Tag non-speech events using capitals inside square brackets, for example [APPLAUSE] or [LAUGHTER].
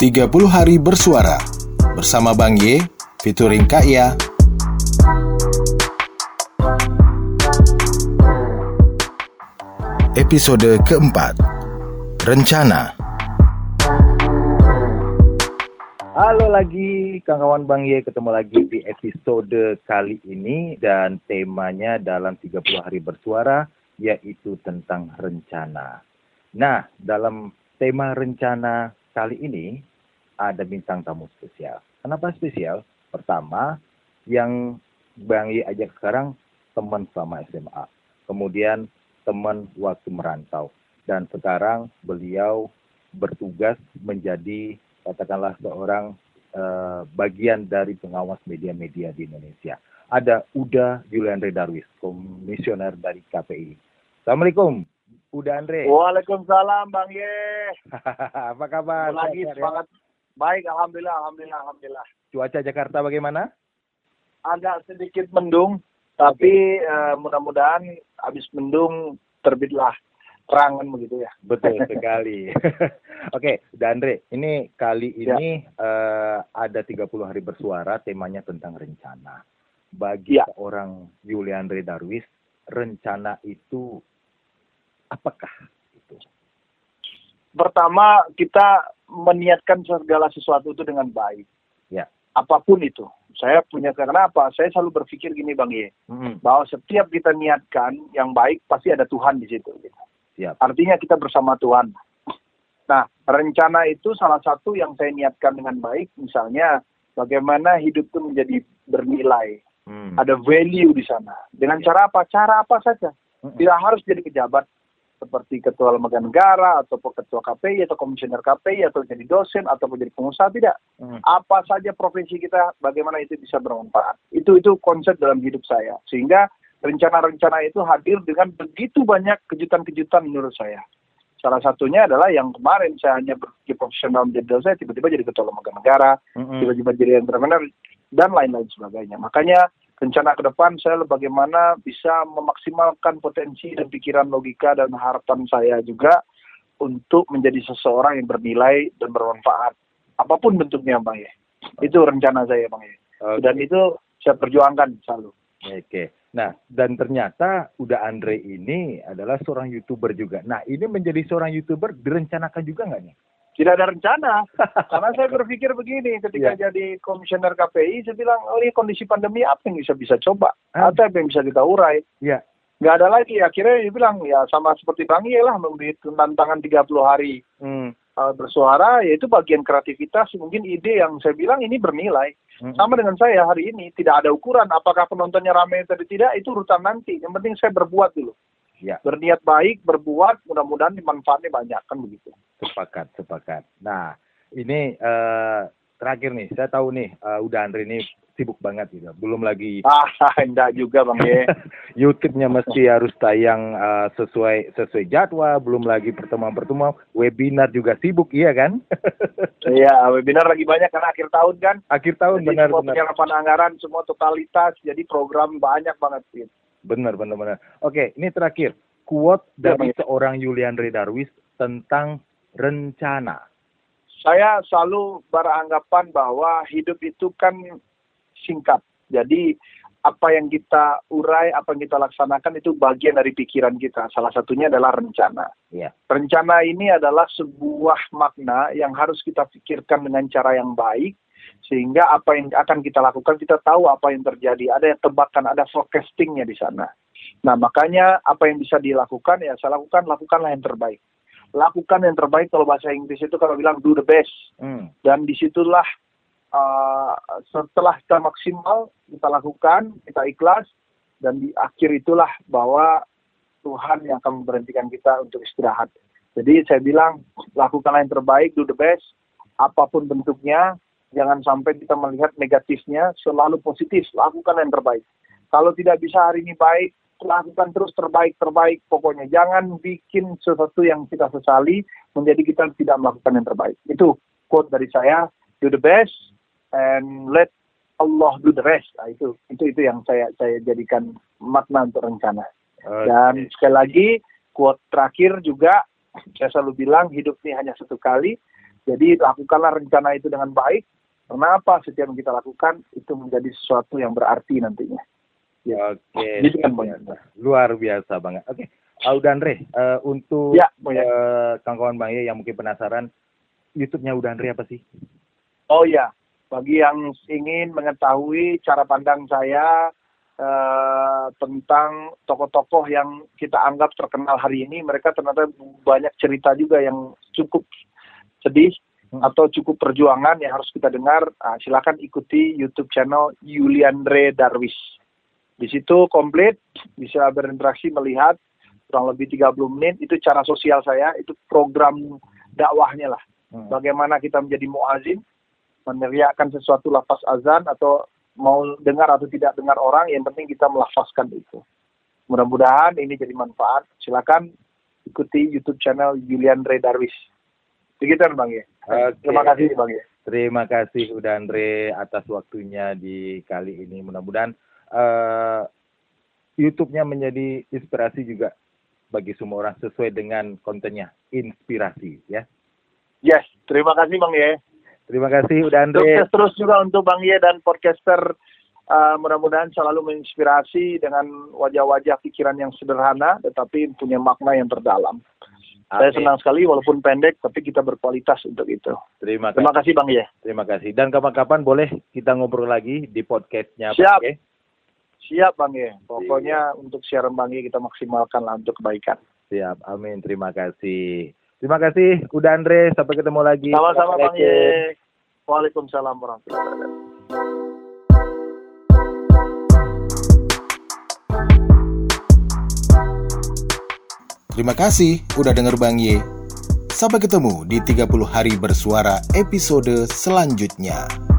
30 hari bersuara. Bersama Bang Y featuring Kak Ya. Episode keempat. Rencana. Halo lagi kawan Bang Ye, ketemu lagi di episode kali ini. Dan temanya dalam 30 hari bersuara yaitu tentang rencana. Nah, dalam tema rencana kali ini ada bintang tamu spesial. Kenapa spesial? Pertama, yang Bang Ye ajak sekarang teman sama SMA. Kemudian teman waktu merantau. Dan sekarang beliau bertugas menjadi katakanlah seorang uh, bagian dari pengawas media-media di Indonesia. Ada Uda Julian Darwis, komisioner dari KPI. Assalamualaikum, Uda Andre. Waalaikumsalam, Bang Ye. [LAUGHS] Apa kabar? Lagi semangat. Baik, alhamdulillah, alhamdulillah, alhamdulillah. Cuaca Jakarta bagaimana? Agak sedikit mendung, tapi uh, mudah-mudahan habis mendung terbitlah terangan begitu ya. Betul [LAUGHS] sekali. [LAUGHS] Oke, okay, Andre, ini kali ya. ini ya. uh, ada 30 hari bersuara temanya tentang rencana. Bagi ya. seorang Yuliandre Darwis, rencana itu apakah itu? Pertama, kita meniatkan segala sesuatu itu dengan baik. Ya. Apa pun itu. Saya punya karena apa? Saya selalu berpikir gini Bang Ye, hmm. bahwa setiap kita niatkan yang baik pasti ada Tuhan di situ. Gitu. Siap. Artinya kita bersama Tuhan. Nah, rencana itu salah satu yang saya niatkan dengan baik, misalnya bagaimana hidup itu menjadi bernilai, hmm. ada value di sana. Dengan ya. cara apa? Cara apa saja. Hmm. Tidak harus jadi pejabat, seperti ketua lembaga negara atau ketua KPI atau komisioner KPI atau jadi dosen atau menjadi pengusaha tidak. Hmm. apa saja profesi kita bagaimana itu bisa bermanfaat? Itu itu konsep dalam hidup saya. Sehingga rencana-rencana itu hadir dengan begitu banyak kejutan-kejutan menurut saya. Salah satunya adalah yang kemarin saya hanya berpikir profesional menjadi dosen tiba-tiba jadi ketua lembaga negara hmm. tiba-tiba jadi entrepreneur dan lain-lain sebagainya. Makanya rencana ke depan saya bagaimana bisa memaksimalkan potensi dan pikiran logika dan harapan saya juga untuk menjadi seseorang yang bernilai dan bermanfaat. Apa pun bentuknya bang ya itu rencana saya bang ya okay. dan itu saya perjuangkan selalu. Oke. Okay. nah dan ternyata udah Andre ini adalah seorang youtuber juga. Nah ini menjadi seorang youtuber direncanakan juga nggak nih tidak ada rencana. [LAUGHS] Karena saya berpikir begini, ketika yeah. jadi komisioner KPI, saya bilang, oh ini kondisi pandemi apa yang bisa bisa coba? Hmm. Atau apa yang bisa kita urai? Yeah. Nggak ada lagi. Akhirnya dia bilang, ya sama seperti Bang Iya lah, memberi tantangan 30 hari hmm. uh, bersuara, yaitu bagian kreativitas, mungkin ide yang saya bilang ini bernilai. Hmm. Sama dengan saya hari ini, tidak ada ukuran apakah penontonnya ramai atau tidak, itu urutan nanti. Yang penting saya berbuat dulu. Ya. Berniat baik, berbuat, mudah-mudahan manfaatnya banyak kan begitu. Sepakat, sepakat. Nah, ini uh, terakhir nih, saya tahu nih, uh, udah Andre ini sibuk banget gitu. Belum lagi [LAUGHS] ah enggak juga Bang ya. [LAUGHS] YouTube-nya mesti harus tayang uh, sesuai sesuai jadwal, belum lagi pertemuan-pertemuan, webinar juga sibuk, iya kan? [LAUGHS] Iya, webinar lagi banyak karena akhir tahun kan. Akhir tahun jadi benar semua benar. penyerapan anggaran semua totalitas, jadi program banyak banget gitu. Benar, benar, benar. Oke, ini terakhir. Quote ya, dari ya, seorang Julian Darwis tentang rencana. Saya selalu beranggapan bahwa hidup itu kan singkat. Jadi apa yang kita urai, apa yang kita laksanakan itu bagian dari pikiran kita. Salah satunya adalah rencana. Ya. Rencana ini adalah sebuah makna yang harus kita pikirkan dengan cara yang baik sehingga apa yang akan kita lakukan kita tahu apa yang terjadi. Ada yang tebakan ada forecastingnya di sana. Nah makanya apa yang bisa dilakukan ya saya lakukan lakukanlah yang terbaik. Lakukan yang terbaik kalau bahasa Inggris itu kalau bilang do the best. Hmm. dan di situlah uh, setelah kita maksimal kita lakukan kita ikhlas dan di akhir itulah bahwa Tuhan yang akan memberhentikan kita untuk istirahat. Jadi saya bilang lakukanlah yang terbaik do the best apa pun bentuknya Jangan sampai kita melihat negatifnya, selalu positif, lakukan yang terbaik. Kalau tidak bisa hari ini baik, lakukan terus terbaik terbaik pokoknya. Jangan bikin sesuatu yang kita sesali menjadi kita tidak melakukan yang terbaik. Itu quote dari saya. Do the best and let Allah do the rest. Nah, itu itu itu yang saya saya jadikan makna untuk rencana. Okay. dan sekali lagi quote terakhir juga saya selalu bilang hidup ini hanya satu kali. Jadi lakukanlah rencana itu dengan baik. Karena apa? Setiap yang kita lakukan itu menjadi sesuatu yang berarti nantinya. Ya. Oke. Gitu kan, Bang. Luar biasa banget. Oke. Audandre, uh, untuk Ya, Bang ya. uh, kawan-kawan Bang Ye yang mungkin penasaran, YouTube-nya Udandre apa sih? Oh ya, bagi yang ingin mengetahui cara pandang saya eh, tentang tokoh-tokoh yang kita anggap terkenal hari ini, mereka ternyata banyak cerita juga yang cukup sedih. Atau cukup perjuangan yang harus kita dengar. Ah, silakan ikuti YouTube channel Yuliandre Darwis. Di situ komplit, bisa berinteraksi melihat kurang lebih 30 menit. Itu cara sosial saya, itu program dakwahnya lah Hmm. bagaimana kita menjadi muazin, meneriakkan sesuatu lafaz azan atau mau dengar atau tidak dengar orang, yang penting kita melafazkan itu. Mudah-mudahan ini jadi manfaat. Silakan ikuti YouTube channel Julian Ray Darwis. Begitu Bang ya. Oke. Terima kasih Bang. Terima kasih Udandre atas waktunya di kali ini. Mudah-mudahan eh, YouTube-nya menjadi inspirasi juga bagi semua orang sesuai dengan kontennya. Inspirasi ya. Yes, terima kasih Bang ya. Terima kasih Udandre. Sukses terus juga untuk Bang Ye dan podcaster. Uh, mudah-mudahan selalu menginspirasi dengan wajah-wajah pikiran yang sederhana, tetapi punya makna yang terdalam. Saya senang sekali walaupun pendek, tapi kita berkualitas untuk itu. Terima kasih. Terima kasih Bang Ye. Terima kasih. Dan kapan-kapan boleh kita ngobrol lagi di podcastnya. Siap. Bang Ye. Siap Bang Ye. Pokoknya untuk siaran Bang Ye kita maksimalkan lah untuk kebaikan. Siap. Amin. Terima kasih. Terima kasih Uda Andre. Sampai ketemu lagi. Sama-sama Bang. Ye. Waalaikumsalam warahmatullahi wabarakatuh. Terima kasih udah denger Bang Ye. Sampai ketemu di 30 hari bersuara episode selanjutnya.